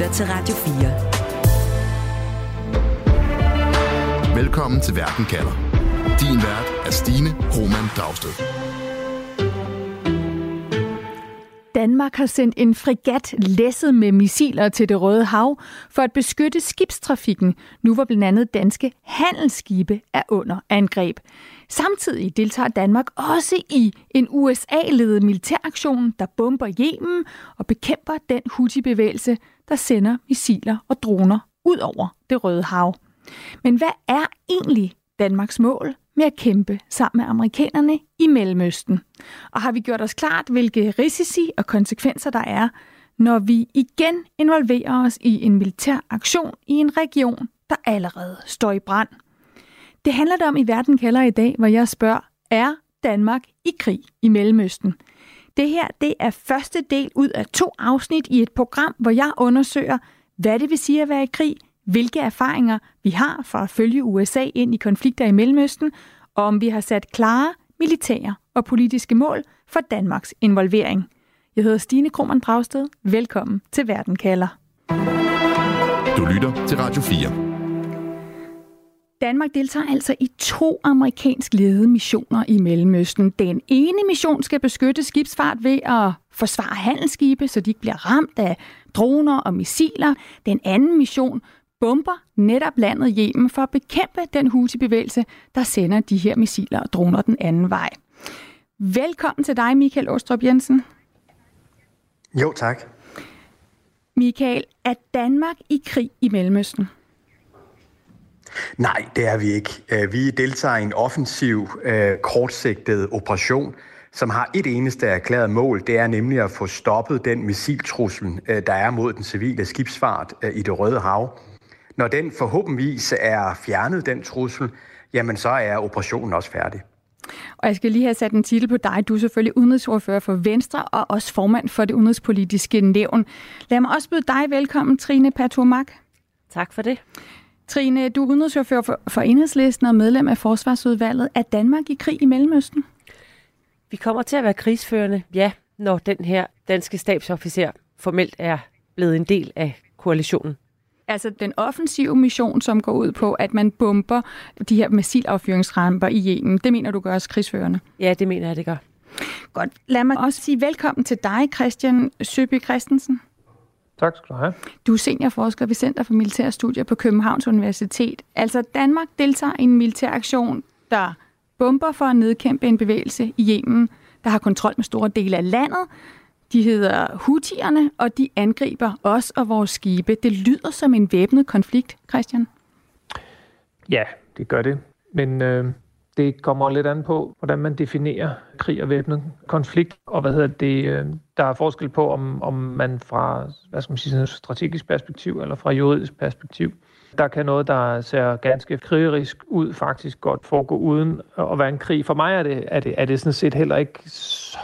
lytter til Radio 4. Velkommen til Verden kalder. Din vært er Stine Roman Dragsted. Danmark har sendt en fregat læsset med missiler til det Røde Hav for at beskytte skibstrafikken, nu hvor blandt andet danske handelsskibe er under angreb. Samtidig deltager Danmark også i en USA-ledet militæraktion, der bomber Yemen og bekæmper den Houthi-bevægelse, der sender missiler og droner ud over det Røde Hav. Men hvad er egentlig Danmarks mål med at kæmpe sammen med amerikanerne i Mellemøsten? Og har vi gjort os klart, hvilke risici og konsekvenser der er, når vi igen involverer os i en militær aktion i en region, der allerede står i brand? Det handler det om i Verden kalder i dag, hvor jeg spørger, er Danmark i krig i Mellemøsten? Det her det er første del ud af to afsnit i et program, hvor jeg undersøger, hvad det vil sige at være i krig, hvilke erfaringer vi har for at følge USA ind i konflikter i Mellemøsten, og om vi har sat klare militære og politiske mål for Danmarks involvering. Jeg hedder Stine Krohmann Dragsted. Velkommen til Verden kalder. Du lytter til Radio 4. Danmark deltager altså i to amerikansk ledede missioner i Mellemøsten. Den ene mission skal beskytte skibsfart ved at forsvare handelsskibe, så de ikke bliver ramt af droner og missiler. Den anden mission bomber netop landet Yemen for at bekæmpe den Houthi-bevægelse, der sender de her missiler og droner den anden vej. Velkommen til dig, Michael Åstrup Jensen. Jo, tak. Michael, er Danmark i krig i Mellemøsten? Nej, det er vi ikke. Øh, vi deltager i en offensiv, øh, kortsigtet operation, som har et eneste erklæret mål, det er nemlig at få stoppet den missiltrussel, øh, der er mod den civile skibsfart i det Røde Hav. Når den forhåbentligvis er fjernet, den trussel, jamen så er operationen også færdig. Og jeg skal lige have sat en titel på dig. Du er selvfølgelig udenrigsordfører for Venstre og også formand for det udenrigspolitiske nævn. Lad mig også byde dig velkommen, Trine Patomak. Tak for det. Trine, du er udenrigsordfører for, for Enhedslisten og medlem af Forsvarsudvalget. Er Danmark i krig i Mellemøsten? Vi kommer til at være krigsførende, ja, når den her danske stabsofficer formelt er blevet en del af koalitionen. Altså den offensive mission, som går ud på, at man bomber de her missilaffyringsramper i Yemen, det mener du gør os krigsførende? Ja, det mener jeg, det gør. Godt. Lad mig også sige velkommen til dig, Christian Søby Christensen. Tak skal du have. Du er seniorforsker ved Center for Militære Studier på Københavns Universitet. Altså Danmark deltager i en militær aktion, der bomber for at nedkæmpe en bevægelse i Yemen, der har kontrol med store dele af landet. De hedder Houthierne, og de angriber os og vores skibe. Det lyder som en væbnet konflikt, Christian. Ja, det gør det. Men øh, det kommer lidt an på, hvordan man definerer krig og væbnet konflikt, og hvad hedder det, øh, der er forskel på, om, om man fra hvad skal man sige, strategisk perspektiv eller fra juridisk perspektiv, der kan noget, der ser ganske krigerisk ud, faktisk godt foregå uden at være en krig. For mig er det, er det, er det sådan set heller ikke så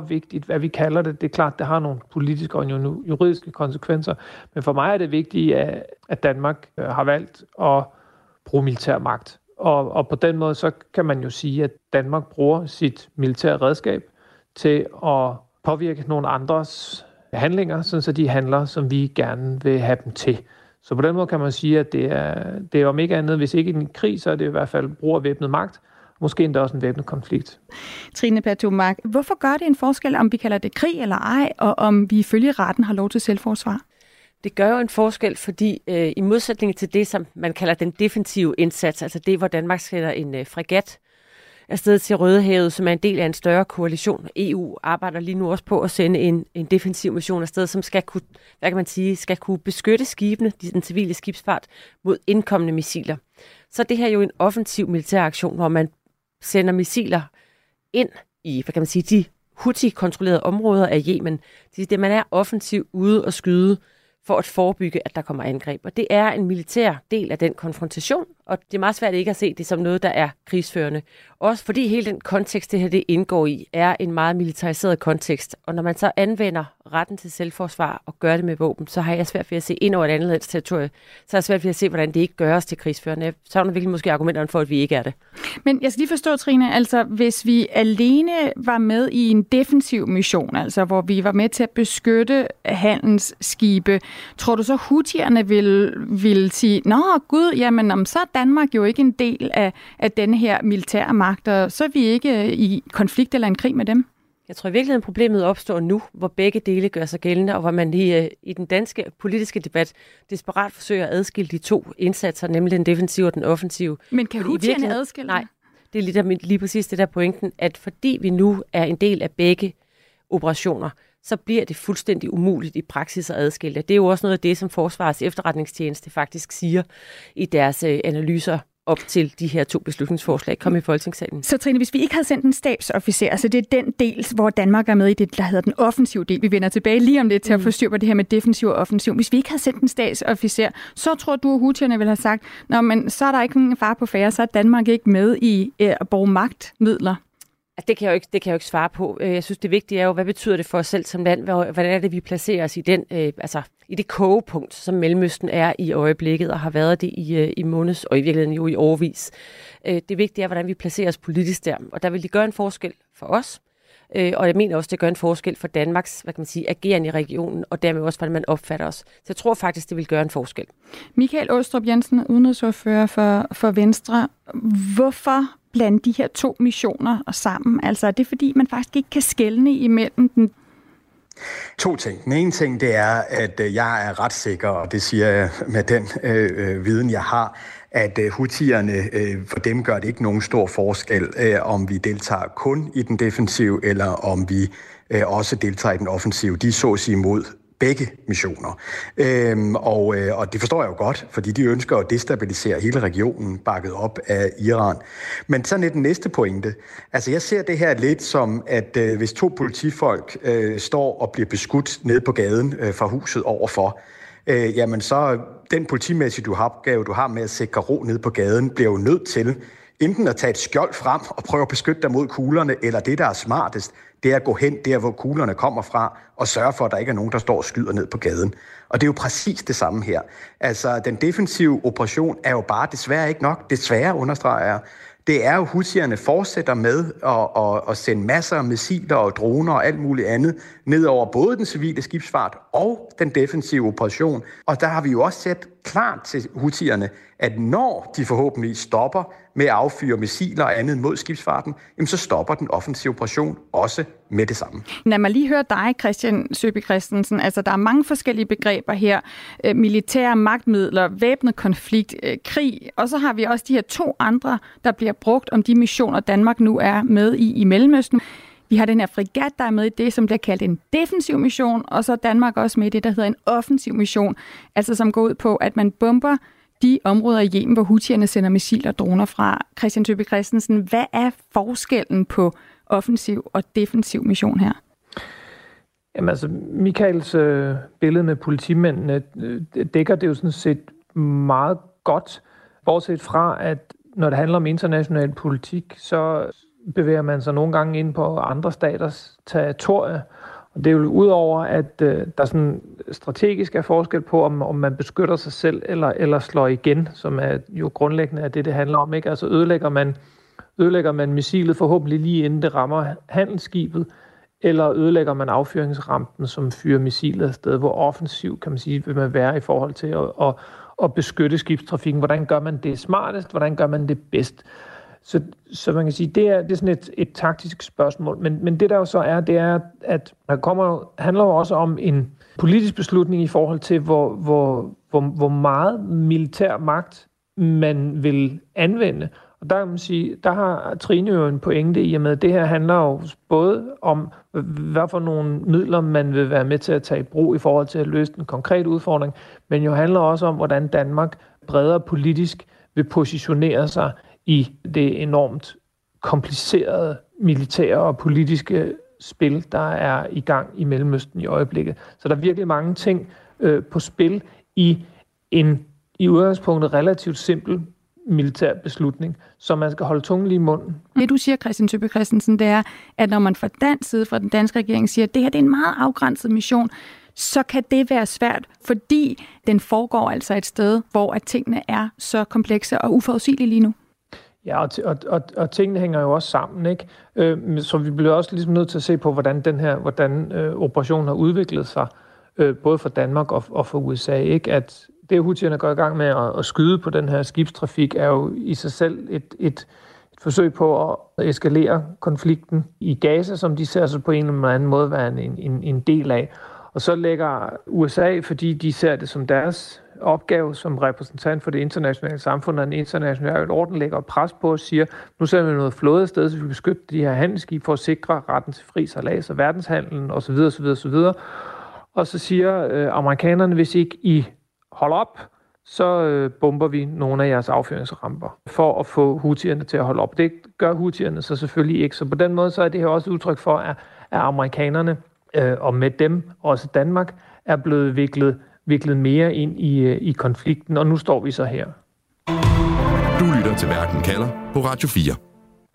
vigtigt, hvad vi kalder det. Det er klart, det har nogle politiske og juridiske konsekvenser, men for mig er det vigtigt, at Danmark øh, har valgt at bruge militær magt og, og på den måde, så kan man jo sige, at Danmark bruger sit militære redskab til at påvirke nogle andres handlinger, sådan så de handler, som vi gerne vil have dem til. Så på den måde kan man sige, at det er, det er om ikke andet, hvis ikke en krig, så er det i hvert fald brug af væbnet magt, måske endda også en væbnet konflikt. Trine Pertumark, hvorfor gør det en forskel, om vi kalder det krig eller ej, og om vi ifølge retten har lov til selvforsvar? Det gør jo en forskel, fordi øh, i modsætning til det, som man kalder den defensive indsats, altså det, hvor Danmark sætter en øh, fregat afsted til Rødehavet, som er en del af en større koalition. EU arbejder lige nu også på at sende en, en defensiv mission afsted, som skal kunne, hvad kan man sige, skal kunne beskytte skibene, den civile skibsfart, mod indkommende missiler. Så det her er jo en offensiv militær aktion, hvor man sender missiler ind i, hvad kan man sige, de Houthi-kontrollerede områder af Yemen. Det er det, man er offensiv ude og skyde for at forebygge, at der kommer angreb. Og det er en militær del af den konfrontation, og det er meget svært ikke at se det som noget, der er krigsførende. Også fordi hele den kontekst, det her det indgår i, er en meget militariseret kontekst. Og når man så anvender retten til selvforsvar og gør det med våben, så har jeg svært ved at se ind over et andet lands territorie. Så har jeg svært ved at se, hvordan det ikke gør os til krigsførende. Jeg savner virkelig måske argumenterne for, at vi ikke er det. Men jeg skal lige forstå, Trine, altså hvis vi alene var med i en defensiv mission, altså hvor vi var med til at beskytte handelsskibe, tror du så, hutierne ville, ville sige, nå gud, jamen om, så Danmark jo ikke en del af, af denne her militære magt, og så er vi ikke i konflikt eller en krig med dem? Jeg tror i virkeligheden, problemet opstår nu, hvor begge dele gør sig gældende, og hvor man i, øh, i den danske politiske debat desperat forsøger at adskille de to indsatser, nemlig den defensive og den offensive. Men kan hutierne adskille Nej, det er lige, der, lige præcis det der pointen, at fordi vi nu er en del af begge operationer, så bliver det fuldstændig umuligt i praksis at adskille. Det er jo også noget af det, som Forsvarets efterretningstjeneste faktisk siger i deres øh, analyser op til de her to beslutningsforslag kom i Folketingssalen. Så Trine, hvis vi ikke havde sendt en stabsofficer, altså det er den del, hvor Danmark er med i det, der hedder den offensive del, vi vender tilbage lige om det til mm. at få styr på det her med defensiv og offensiv. Hvis vi ikke havde sendt en stabsofficer, så tror du, at hutierne ville have sagt, Nå, men så er der ikke nogen far på færre, så er Danmark ikke med i øh, at bruge magtmidler. Altså, det kan, jeg jo ikke, det kan jeg jo ikke svare på. Øh, jeg synes, det vigtige er jo, hvad betyder det for os selv som land? Hvordan er det, vi placerer os i, den, øh, altså, i det kogepunkt, som Mellemøsten er i øjeblikket, og har været det i, øh, i måneds, og i virkeligheden jo i årvis. Øh, det vigtige er, hvordan vi placerer os politisk der. Og der vil det gøre en forskel for os, øh, og jeg mener også, det gør en forskel for Danmarks hvad kan man sige, agerende i regionen, og dermed også, hvordan man opfatter os. Så jeg tror faktisk, det vil gøre en forskel. Michael Åstrup Jensen, udenrigsordfører for, for Venstre. Hvorfor blande de her to missioner sammen? Altså er det fordi, man faktisk ikke kan skelne imellem den To ting. Den ene ting, det er, at øh, jeg er ret sikker, og det siger jeg med den øh, øh viden, jeg har, at øh, hutierne, øh, for dem gør det ikke nogen stor forskel, øh, om vi deltager kun i den defensive, eller om vi øh, også deltager i den offensive. De så sig imod begge missioner. Øhm, og, øh, og det forstår jeg jo godt, fordi de ønsker at destabilisere hele regionen, bakket op af Iran. Men så er den næste pointe. Altså jeg ser det her lidt som, at øh, hvis to politifolk øh, står og bliver beskudt ned på gaden øh, fra huset overfor, øh, jamen så den politimæssige du har opgave, du har med at sikre ro ned på gaden, bliver jo nødt til enten at tage et skjold frem og prøve at beskytte dig mod kuglerne, eller det, der er smartest, det er at gå hen der, hvor kuglerne kommer fra, og sørge for, at der ikke er nogen, der står og skyder ned på gaden. Og det er jo præcis det samme her. Altså, den defensive operation er jo bare desværre ikke nok. Desværre understreger jeg det er jo, husierne fortsætter med at, at, at sende masser af missiler og droner og alt muligt andet ned over både den civile skibsfart og den defensive operation. Og der har vi jo også set klart til hutierne, at når de forhåbentlig stopper med at affyre missiler og andet mod skibsfarten, jamen så stopper den offensive operation også med det samme. Lad mig lige høre dig, Christian Søby Christensen. Altså, der er mange forskellige begreber her. Øh, militære magtmidler, væbnet konflikt, øh, krig, og så har vi også de her to andre, der bliver brugt om de missioner, Danmark nu er med i i Mellemøsten. Vi har den her frigat, der er med i det, som bliver kaldt en defensiv mission, og så er Danmark også med i det, der hedder en offensiv mission, altså som går ud på, at man bomber de områder i Yemen, hvor hutierne sender missiler og droner fra. Christian Tøbe Christensen, hvad er forskellen på offensiv og defensiv mission her? Jamen altså, Michaels øh, billede med politimændene øh, dækker det jo sådan set meget godt, bortset fra, at når det handler om international politik, så bevæger man sig nogle gange ind på andre staters territorie, og det er jo udover, at øh, der sådan strategisk er forskel på, om, om man beskytter sig selv eller, eller slår igen, som er jo grundlæggende af det, det handler om. Ikke? Altså ødelægger man, ødelægger man missilet forhåbentlig lige inden det rammer handelsskibet, eller ødelægger man affyringsrampen, som fyrer missilet afsted, hvor offensiv, kan man sige, vil man være i forhold til at, at, at beskytte skibstrafikken. Hvordan gør man det smartest? Hvordan gør man det bedst? Så, så man kan sige, det er, det er sådan et, et taktisk spørgsmål. Men, men det der jo så er, det er, at der kommer, handler jo også om en politisk beslutning i forhold til, hvor, hvor, hvor, hvor meget militær magt man vil anvende. Og der kan man sige, der har Trine jo en pointe i og med, at det her handler jo både om, hvad for nogle midler man vil være med til at tage i brug i forhold til at løse den konkrete udfordring, men jo handler også om, hvordan Danmark bredere politisk vil positionere sig i det enormt komplicerede militære og politiske spil, der er i gang i Mellemøsten i øjeblikket. Så der er virkelig mange ting øh, på spil i en i udgangspunktet relativt simpel militær beslutning, så man skal holde tungen lige i munden. Det du siger, Christian Tøbe Christensen, det er, at når man fra dansk side, fra den danske regering siger, at det her det er en meget afgrænset mission, så kan det være svært, fordi den foregår altså et sted, hvor at tingene er så komplekse og uforudsigelige lige nu. Ja, og, og, og, og tingene hænger jo også sammen, ikke? Øh, så vi bliver også ligesom nødt til at se på, hvordan den her, hvordan øh, operationen har udviklet sig, øh, både for Danmark og, og for USA, ikke? At det, Houthierne går i gang med at, at skyde på den her skibstrafik, er jo i sig selv et, et, et forsøg på at eskalere konflikten i Gaza, som de ser sig på en eller anden måde være en, en, en del af. Og så lægger USA, fordi de ser det som deres opgave som repræsentant for det internationale samfund og den internationale orden lægger pres på og siger, nu sender vi noget flåde afsted, så vi beskytter de her handelsskib for at sikre retten til fri salas og verdenshandlen osv. osv., osv. Og så siger øh, amerikanerne, hvis ikke I holder op, så øh, bomber vi nogle af jeres affyringsramper for at få hutierne til at holde op. Det gør hutierne så selvfølgelig ikke. Så på den måde så er det her også udtryk for, at, at amerikanerne øh, og med dem også Danmark er blevet viklet, viklet mere ind i, øh, i konflikten, og nu står vi så her. Du lytter til Verden kalder på Radio 4.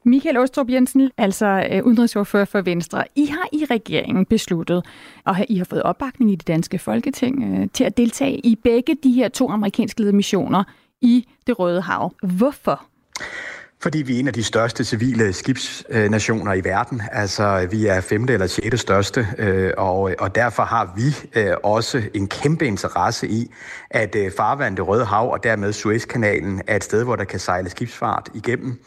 Michael Ostrup Jensen, altså øh, udenrigsordfører for Venstre. I har i regeringen besluttet, og I har fået opbakning i det danske folketing øh, til at deltage i begge de her to amerikanske ledede missioner i det Røde Hav. Hvorfor? Fordi vi er en af de største civile skibsnationer i verden. Altså, vi er femte eller sjette største, øh, og, og derfor har vi øh, også en kæmpe interesse i, at øh, farvandet det Røde Hav og dermed Suezkanalen er et sted, hvor der kan sejle skibsfart igennem.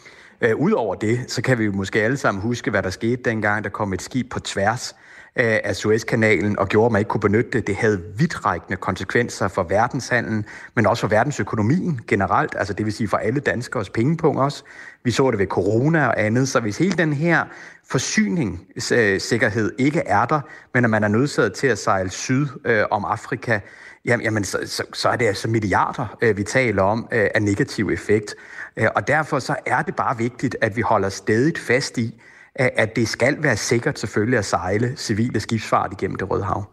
Udover det, så kan vi jo måske alle sammen huske, hvad der skete dengang, der kom et skib på tværs af Suezkanalen og gjorde, at man ikke kunne benytte det. Det havde vidtrækkende konsekvenser for verdenshandlen, men også for verdensøkonomien generelt, altså det vil sige for alle danskers pengepunkt også. Vi så det ved corona og andet, så hvis hele den her forsyningssikkerhed ikke er der, men at man er nødsaget til at sejle syd øh, om Afrika, jamen, så, så, så er det altså milliarder, øh, vi taler om, øh, af negativ effekt. Øh, og derfor så er det bare vigtigt, at vi holder stedigt fast i, at det skal være sikkert selvfølgelig at sejle civile skibsfart igennem det Røde Hav.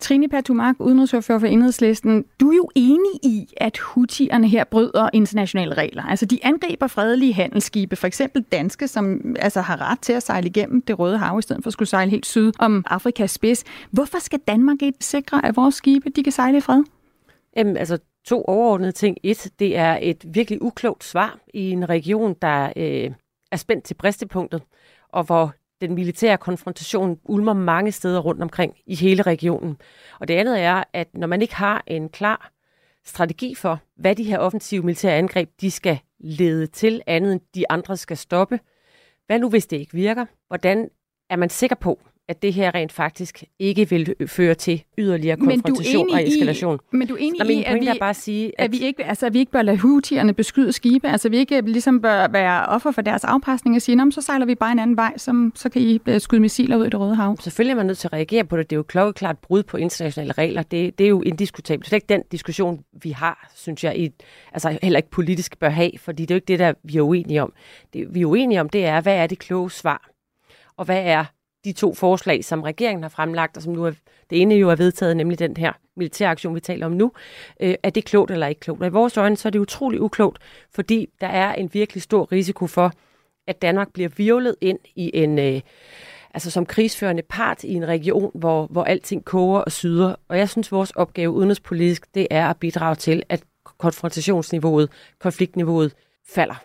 Trine Patumark, udenrigsordfører for Enhedslisten. Du er jo enig i, at hutierne her bryder internationale regler. Altså, de angriber fredelige handelsskibe, for eksempel danske, som altså har ret til at sejle igennem det Røde Hav, i stedet for at skulle sejle helt syd om Afrikas spids. Hvorfor skal Danmark ikke sikre, at vores skibe de kan sejle i fred? Jamen, altså, to overordnede ting. Et, det er et virkelig uklogt svar i en region, der øh, er spændt til bristepunktet og hvor den militære konfrontation ulmer mange steder rundt omkring i hele regionen. Og det andet er, at når man ikke har en klar strategi for, hvad de her offensive militære angreb, de skal lede til, andet end de andre skal stoppe. Hvad nu, hvis det ikke virker? Hvordan er man sikker på, at det her rent faktisk ikke vil føre til yderligere konfrontation og eskalation. I, men du er enig Nå, i, at vi, er bare sige, at, at, vi ikke, altså, at vi ikke bør lade hutierne beskyde skibe, altså vi ikke ligesom bør være offer for deres afpresning og sige, så sejler vi bare en anden vej, som, så kan I øh, skyde missiler ud i det Røde Hav. Selvfølgelig er man nødt til at reagere på det. Det er jo klokkeklart brud på internationale regler. Det, det er jo indiskutabelt. Det er ikke den diskussion, vi har, synes jeg, i, altså heller ikke politisk bør have, fordi det er jo ikke det, der vi er uenige om. Det, vi er uenige om, det er, hvad er det kloge svar? Og hvad er de to forslag, som regeringen har fremlagt, og som nu er, det ene jo er vedtaget, nemlig den her militæraktion, vi taler om nu, øh, er det klogt eller ikke klogt? Og i vores øjne, så er det utrolig uklogt, fordi der er en virkelig stor risiko for, at Danmark bliver virvlet ind i en, øh, altså som krigsførende part i en region, hvor, hvor alting koger og syder. Og jeg synes, vores opgave udenrigspolitisk, det er at bidrage til, at konfrontationsniveauet, konfliktniveauet falder.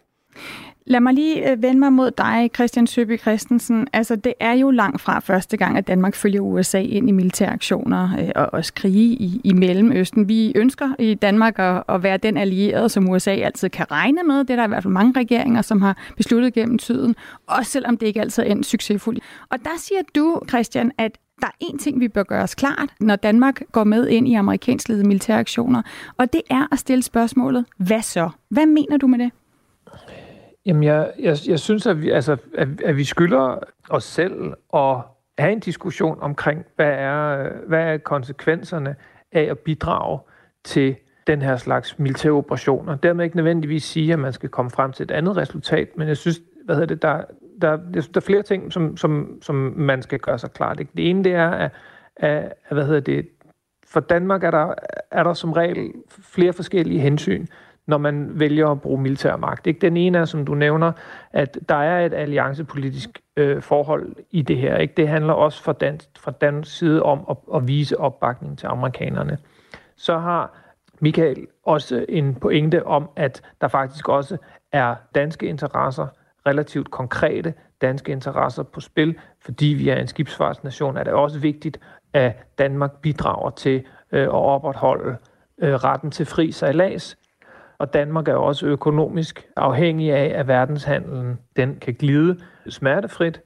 Lad mig lige øh, vende mig mod dig, Christian Søby Christensen. Altså, det er jo langt fra første gang, at Danmark følger USA ind i militæraktioner øh, og også krige i, i Mellemøsten. Vi ønsker i Danmark at, at være den allierede, som USA altid kan regne med. Det er der i hvert fald mange regeringer, som har besluttet gennem tiden, også selvom det ikke altid er endt succesfuldt. Og der siger du, Christian, at der er én ting, vi bør gøre os klart, når Danmark går med ind i amerikansk ledede militæraktioner, og det er at stille spørgsmålet, hvad så? Hvad mener du med det? Jamen, jeg, jeg, jeg synes, at vi, altså, at, at vi skylder os selv at have en diskussion omkring, hvad er, hvad er konsekvenserne af at bidrage til den her slags militære operationer. Dermed ikke nødvendigvis sige, at man skal komme frem til et andet resultat, men jeg synes, hvad hedder det, der, der, der er flere ting, som, som, som man skal gøre sig klart. Ikke? Det ene det er, at, at, hvad hedder det, for Danmark er der, er der som regel flere forskellige hensyn, når man vælger at bruge militær magt. Ikke? Den ene er, som du nævner, at der er et alliancepolitisk øh, forhold i det her. Ikke? Det handler også fra dansk, fra dansk side om at, at vise opbakning til amerikanerne. Så har Michael også en pointe om, at der faktisk også er danske interesser, relativt konkrete danske interesser på spil, fordi vi er en skibsfartsnation, er det også vigtigt, at Danmark bidrager til øh, at opretholde øh, retten til fri sejlads. Og Danmark er også økonomisk afhængig af, at verdenshandlen den kan glide smertefrit.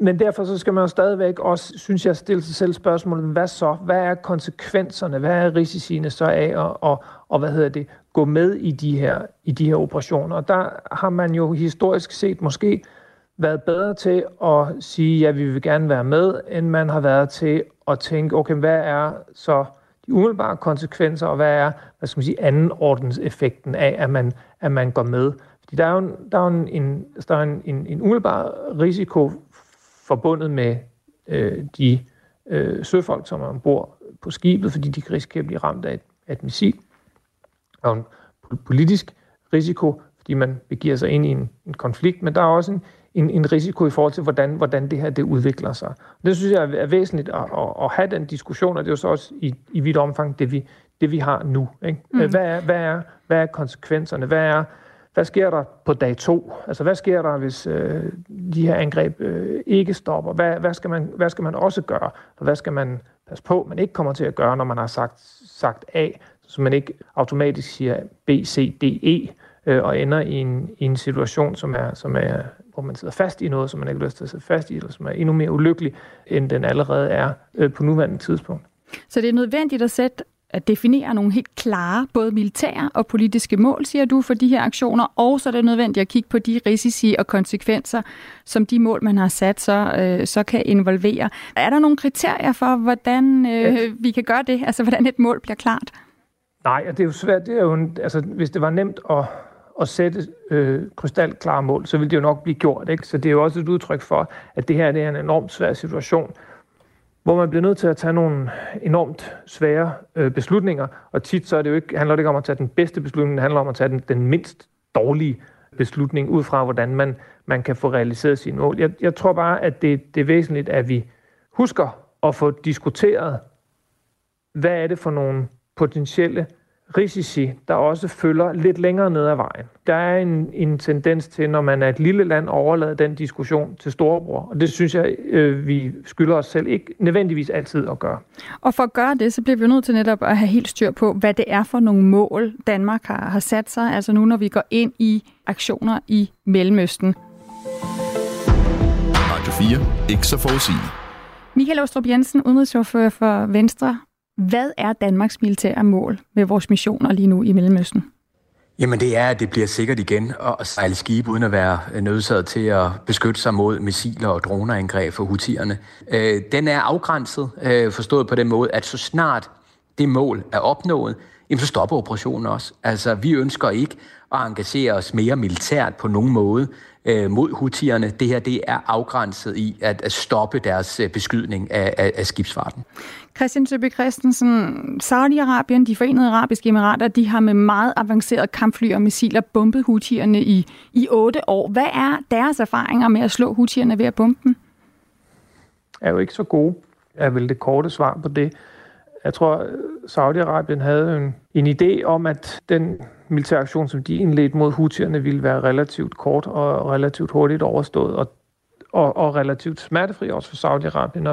Men derfor så skal man jo stadigvæk også, synes jeg, stille sig selv spørgsmålet, hvad så? Hvad er konsekvenserne? Hvad er risiciene så af at, og, og hvad hedder det, gå med i de, her, i de her operationer? Og der har man jo historisk set måske været bedre til at sige, ja, vi vil gerne være med, end man har været til at tænke, okay, hvad er så de umiddelbare konsekvenser, og hvad er, hvad skal man sige, anden effekten af, at man, at man går med. Fordi der er jo, der er jo en, der er en, en, en umiddelbar risiko forbundet med øh, de øh, søfolk, som er ombord på skibet, fordi de kan risikere at blive ramt af et, af et missil. Og en politisk risiko, fordi man begiver sig ind i en, en konflikt, men der er også en, en, en risiko i forhold til, hvordan, hvordan det her det udvikler sig. Det synes jeg er væsentligt at, at, at have den diskussion, og det er jo så også i, i vidt omfang det, vi, det, vi har nu. Ikke? Mm. Hvad, er, hvad, er, hvad er konsekvenserne? Hvad, er, hvad sker der på dag to? Altså, hvad sker der, hvis øh, de her angreb øh, ikke stopper? Hvad, hvad, skal man, hvad skal man også gøre? Og hvad skal man passe på, man ikke kommer til at gøre, når man har sagt, sagt A, så man ikke automatisk siger B, C, D, E, øh, og ender i en, i en situation, som er, som er hvor man sidder fast i noget, som man ikke har lyst til at sidde fast i, eller som er endnu mere ulykkelig, end den allerede er øh, på nuværende tidspunkt. Så det er nødvendigt at sætte at definere nogle helt klare, både militære og politiske mål, siger du, for de her aktioner, og så er det nødvendigt at kigge på de risici og konsekvenser, som de mål, man har sat, så, øh, så kan involvere. Er der nogle kriterier for, hvordan øh, vi kan gøre det? Altså, hvordan et mål bliver klart? Nej, det er jo svært. Det er jo en, altså, hvis det var nemt at at sætte øh, krystalklare mål, så vil det jo nok blive gjort. Ikke? Så det er jo også et udtryk for, at det her det er en enormt svær situation, hvor man bliver nødt til at tage nogle enormt svære øh, beslutninger, og tit så er det jo ikke, handler det ikke om at tage den bedste beslutning, det handler om at tage den, den mindst dårlige beslutning, ud fra hvordan man, man kan få realiseret sine mål. Jeg, jeg tror bare, at det, det er væsentligt, at vi husker at få diskuteret, hvad er det for nogle potentielle risici, der også følger lidt længere ned ad vejen. Der er en, en tendens til, når man er et lille land, overlade den diskussion til storebror. Og det synes jeg, øh, vi skylder os selv ikke nødvendigvis altid at gøre. Og for at gøre det, så bliver vi nødt til netop at have helt styr på, hvad det er for nogle mål, Danmark har, har sat sig. Altså nu, når vi går ind i aktioner i Mellemøsten. Radio 4. Ikke så forudsigende. Michael Ostrup Jensen, udenrigsordfører for Venstre. Hvad er Danmarks militære mål med vores missioner lige nu i Mellemøsten? Jamen det er, at det bliver sikkert igen at sejle skibe uden at være nødsaget til at beskytte sig mod missiler og droneangreb for hutierne. Øh, den er afgrænset, øh, forstået på den måde, at så snart det mål er opnået, jamen så stopper operationen også. Altså vi ønsker ikke at engagere os mere militært på nogen måde øh, mod hutierne. Det her det er afgrænset i at, at stoppe deres øh, beskydning af, af, af skibsfarten. Christian Søby Christensen, Saudi-Arabien, de forenede arabiske emirater, de har med meget avancerede kampfly og missiler bombet hutierne i, i otte år. Hvad er deres erfaringer med at slå hutierne ved at bombe dem? Er jo ikke så gode, er vel det korte svar på det. Jeg tror, Saudi-Arabien havde en, en idé om, at den militære aktion, som de indledte mod hutierne, ville være relativt kort og relativt hurtigt overstået, og, og, og relativt smertefri også for Saudi-Arabien.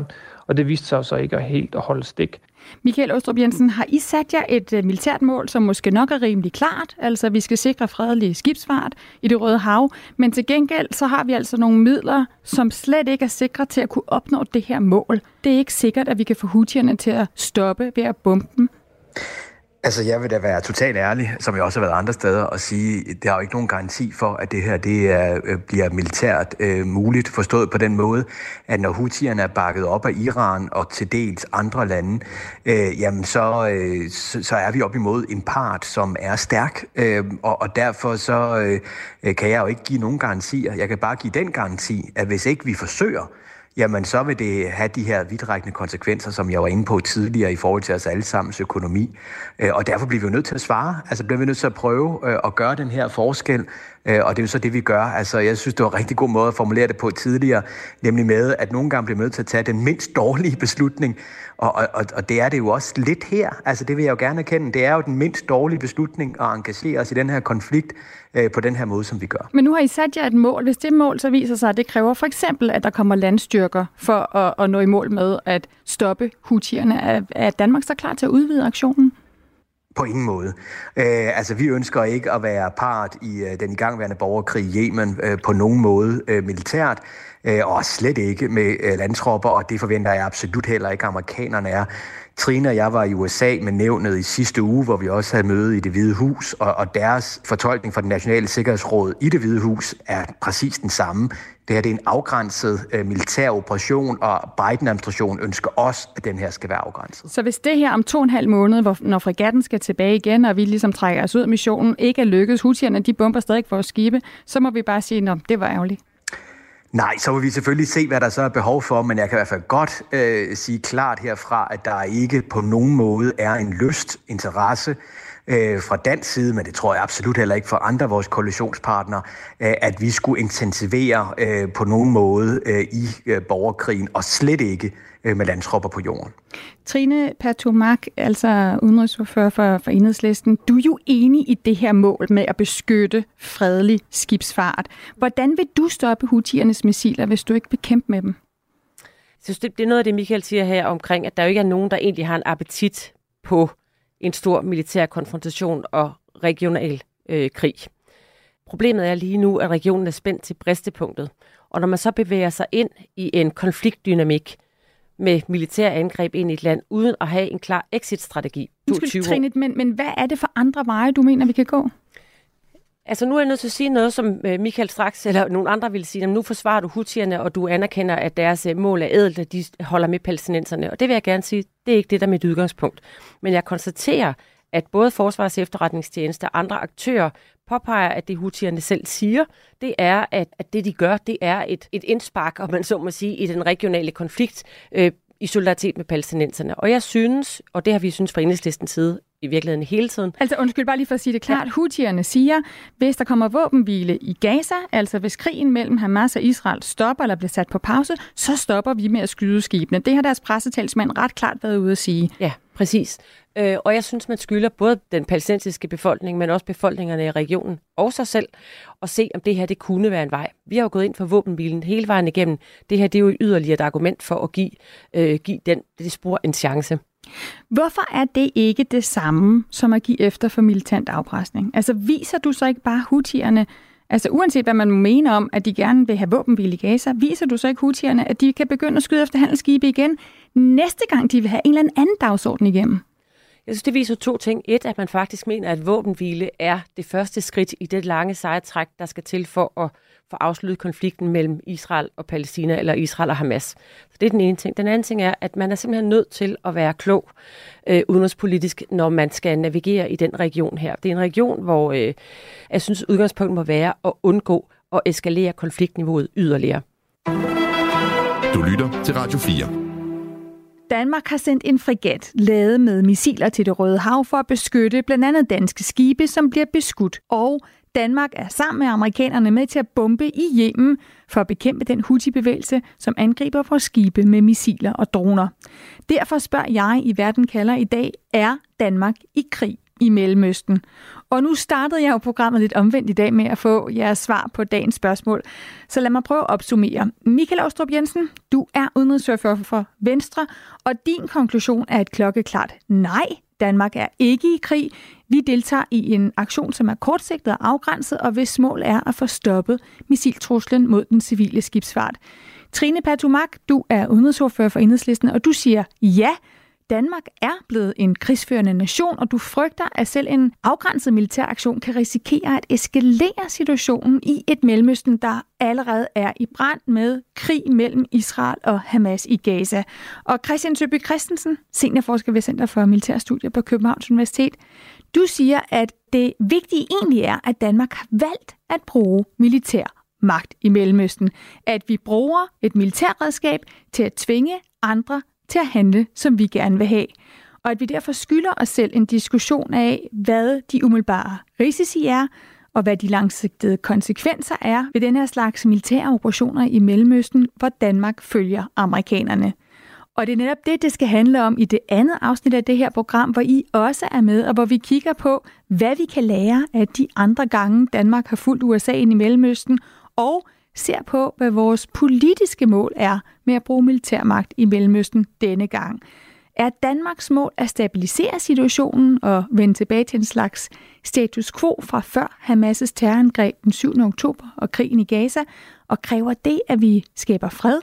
Og, det viste sig så ikke at helt at holde stik. Michael Ostrup Jensen, har I sat jer et øh, militært mål, som måske nok er rimelig klart? Altså, vi skal sikre fredelig skibsfart i det Røde Hav, men til gengæld så har vi altså nogle midler, som slet ikke er sikre til at kunne opnå det her mål. Det er ikke sikkert, at vi kan få hutierne til at stoppe ved at bombe dem. Altså, jeg vil da være totalt ærlig, som jeg også har været andre steder, og sige, der er jo ikke nogen garanti for, at det her det er, øh, bliver militært øh, muligt, forstået på den måde, at når Houthierne er bakket op af Iran og til dels andre lande, øh, jamen så, øh, så, så er vi op imod en part, som er stærk, øh, og, og derfor så øh, øh kan jeg jo ikke give nogen garantier. Jeg kan bare give den garanti, at hvis ikke vi forsøger, jamen så vil det have de her vidtrækkende konsekvenser, som jeg var inde på tidligere i forhold til os allesammens økonomi. Øh, og derfor bliver vi jo nødt til at svare. Altså bliver vi nødt til at prøve øh, at gøre den her forskel. Øh, og det er jo så det, vi gør. Altså jeg synes, det var en rigtig god måde at formulere det på tidligere, nemlig med, at nogle gange bliver nødt til at tage den mindst dårlige beslutning. Og, og, og det er det jo også lidt her. Altså det vil jeg jo gerne erkende. Det er jo den mindst dårlige beslutning at engagere os i den her konflikt øh, på den her måde, som vi gør. Men nu har I sat jer et mål. Hvis det mål så viser sig, at det kræver for eksempel, at der kommer landstyrker for at, at nå i mål med at stoppe hutierne, er, er Danmark så klar til at udvide aktionen? På ingen måde. Øh, altså, vi ønsker ikke at være part i øh, den igangværende borgerkrig i Yemen øh, på nogen måde øh, militært, øh, og slet ikke med øh, landtropper, og det forventer jeg absolut heller ikke, amerikanerne er. Trine og jeg var i USA med nævnet i sidste uge, hvor vi også havde møde i det Hvide Hus, og, og deres fortolkning fra det nationale sikkerhedsråd i det Hvide Hus er præcis den samme. Det her det er en afgrænset øh, militær operation, og Biden-administrationen ønsker også, at den her skal være afgrænset. Så hvis det her om to og en halv måned, hvor, når fregatten skal tilbage igen, og vi ligesom trækker os ud af missionen, ikke er lykkedes, hutierne de bomber stadig vores skibe, så må vi bare sige, at det var ærgerligt. Nej, så vil vi selvfølgelig se, hvad der så er behov for, men jeg kan i hvert fald godt øh, sige klart herfra, at der ikke på nogen måde er en lyst, interesse øh, fra dansk side, men det tror jeg absolut heller ikke for andre af vores koalitionspartnere, øh, at vi skulle intensivere øh, på nogen måde øh, i øh, borgerkrigen, og slet ikke øh, med landstropper på jorden. Trine Pertumak, altså udenrigsordfører for, for Enhedslisten, du er jo enig i det her mål med at beskytte fredelig skibsfart. Hvordan vil du stoppe hutiernes missiler, hvis du ikke vil kæmpe med dem? Jeg synes, det, det er noget af det, Michael siger her omkring, at der jo ikke er nogen, der egentlig har en appetit på en stor militær konfrontation og regional øh, krig. Problemet er lige nu, at regionen er spændt til bristepunktet. Og når man så bevæger sig ind i en konfliktdynamik med militær angreb ind i et land, uden at have en klar exit-strategi. Undskyld, Trine, men, men hvad er det for andre veje, du mener, vi kan gå? Altså nu er jeg nødt til at sige noget, som øh, Michael straks eller nogle andre vil sige. Nu forsvarer du hutierne, og du anerkender, at deres øh, mål er ædelt, at de holder med palæstinenserne. Og det vil jeg gerne sige, det er ikke det, der er mit udgangspunkt. Men jeg konstaterer, at både Forsvars efterretningstjeneste og andre aktører påpeger, at det hutierne selv siger, det er, at, at det de gør, det er et, et indspark, om man så må sige, i den regionale konflikt øh, i solidaritet med palæstinenserne. Og jeg synes, og det har vi synes fra enhedslistens side i virkeligheden hele tiden. Altså undskyld, bare lige for at sige det klart. Ja. Houthierne siger, hvis der kommer våbenhvile i Gaza, altså hvis krigen mellem Hamas og Israel stopper eller bliver sat på pause, så stopper vi med at skyde skibene. Det har deres pressetalsmand ret klart været ude at sige. Ja, præcis. Øh, og jeg synes, man skylder både den palæstinensiske befolkning, men også befolkningerne i regionen og sig selv, at se, om det her det kunne være en vej. Vi har jo gået ind for våbenbilen hele vejen igennem. Det her det er jo yderligere et argument for at give, øh, give den, det spor en chance. Hvorfor er det ikke det samme som at give efter for militant afpresning? Altså viser du så ikke bare hutierne, altså uanset hvad man mener om, at de gerne vil have våbenhvile i Gaza, viser du så ikke hutierne, at de kan begynde at skyde efter handelsskibe igen, næste gang de vil have en eller anden dagsorden igennem? Jeg synes, det viser to ting. Et, at man faktisk mener, at våbenhvile er det første skridt i det lange sejtræk, der skal til for at få afsluttet konflikten mellem Israel og Palæstina, eller Israel og Hamas. Så det er den ene ting. Den anden ting er, at man er simpelthen nødt til at være klog øh, udenrigspolitisk, når man skal navigere i den region her. Det er en region, hvor øh, jeg synes, udgangspunktet må være at undgå at eskalere konfliktniveauet yderligere. Du lytter til Radio 4. Danmark har sendt en frigat lavet med missiler til det Røde Hav for at beskytte blandt andet danske skibe, som bliver beskudt. Og Danmark er sammen med amerikanerne med til at bombe i Yemen for at bekæmpe den Houthi-bevægelse, som angriber vores skibe med missiler og droner. Derfor spørger jeg i Verden kalder i dag, er Danmark i krig i Mellemøsten? Og nu startede jeg jo programmet lidt omvendt i dag med at få jeres svar på dagens spørgsmål. Så lad mig prøve at opsummere. Michael Austrup Jensen, du er udenrigsordfører for Venstre, og din konklusion er et klokkeklart nej. Danmark er ikke i krig. Vi deltager i en aktion, som er kortsigtet og afgrænset, og hvis mål er at få stoppet missiltruslen mod den civile skibsfart. Trine Patumak, du er udenrigsordfører for Enhedslisten, og du siger ja, Danmark er blevet en krigsførende nation, og du frygter, at selv en afgrænset militæraktion kan risikere at eskalere situationen i et Mellemøsten, der allerede er i brand med krig mellem Israel og Hamas i Gaza. Og Christian Søby Christensen, seniorforsker ved Center for Militærstudier på Københavns Universitet, du siger, at det vigtige egentlig er, at Danmark har valgt at bruge militær magt i Mellemøsten. At vi bruger et militærredskab til at tvinge andre til at handle, som vi gerne vil have. Og at vi derfor skylder os selv en diskussion af, hvad de umiddelbare risici er, og hvad de langsigtede konsekvenser er ved den her slags militære operationer i Mellemøsten, hvor Danmark følger amerikanerne. Og det er netop det, det skal handle om i det andet afsnit af det her program, hvor I også er med, og hvor vi kigger på, hvad vi kan lære af de andre gange, Danmark har fulgt USA ind i Mellemøsten, og ser på, hvad vores politiske mål er med at bruge militærmagt i Mellemøsten denne gang. Er Danmarks mål at stabilisere situationen og vende tilbage til en slags status quo fra før Hamas' terrorangreb den 7. oktober og krigen i Gaza, og kræver det, at vi skaber fred,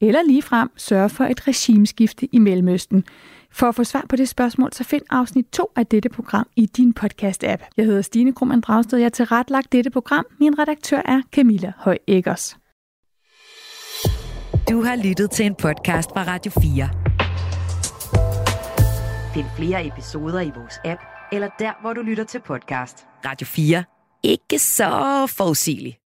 eller ligefrem sørger for et regimeskifte i Mellemøsten? For at få svar på det spørgsmål, så find afsnit 2 af dette program i din podcast-app. Jeg hedder Stine Krohmann Dragsted, jeg har tilrettelagt dette program. Min redaktør er Camilla Høj Eggers. Du har lyttet til en podcast fra Radio 4. Find flere episoder i vores app, eller der, hvor du lytter til podcast. Radio 4. Ikke så forudsigeligt.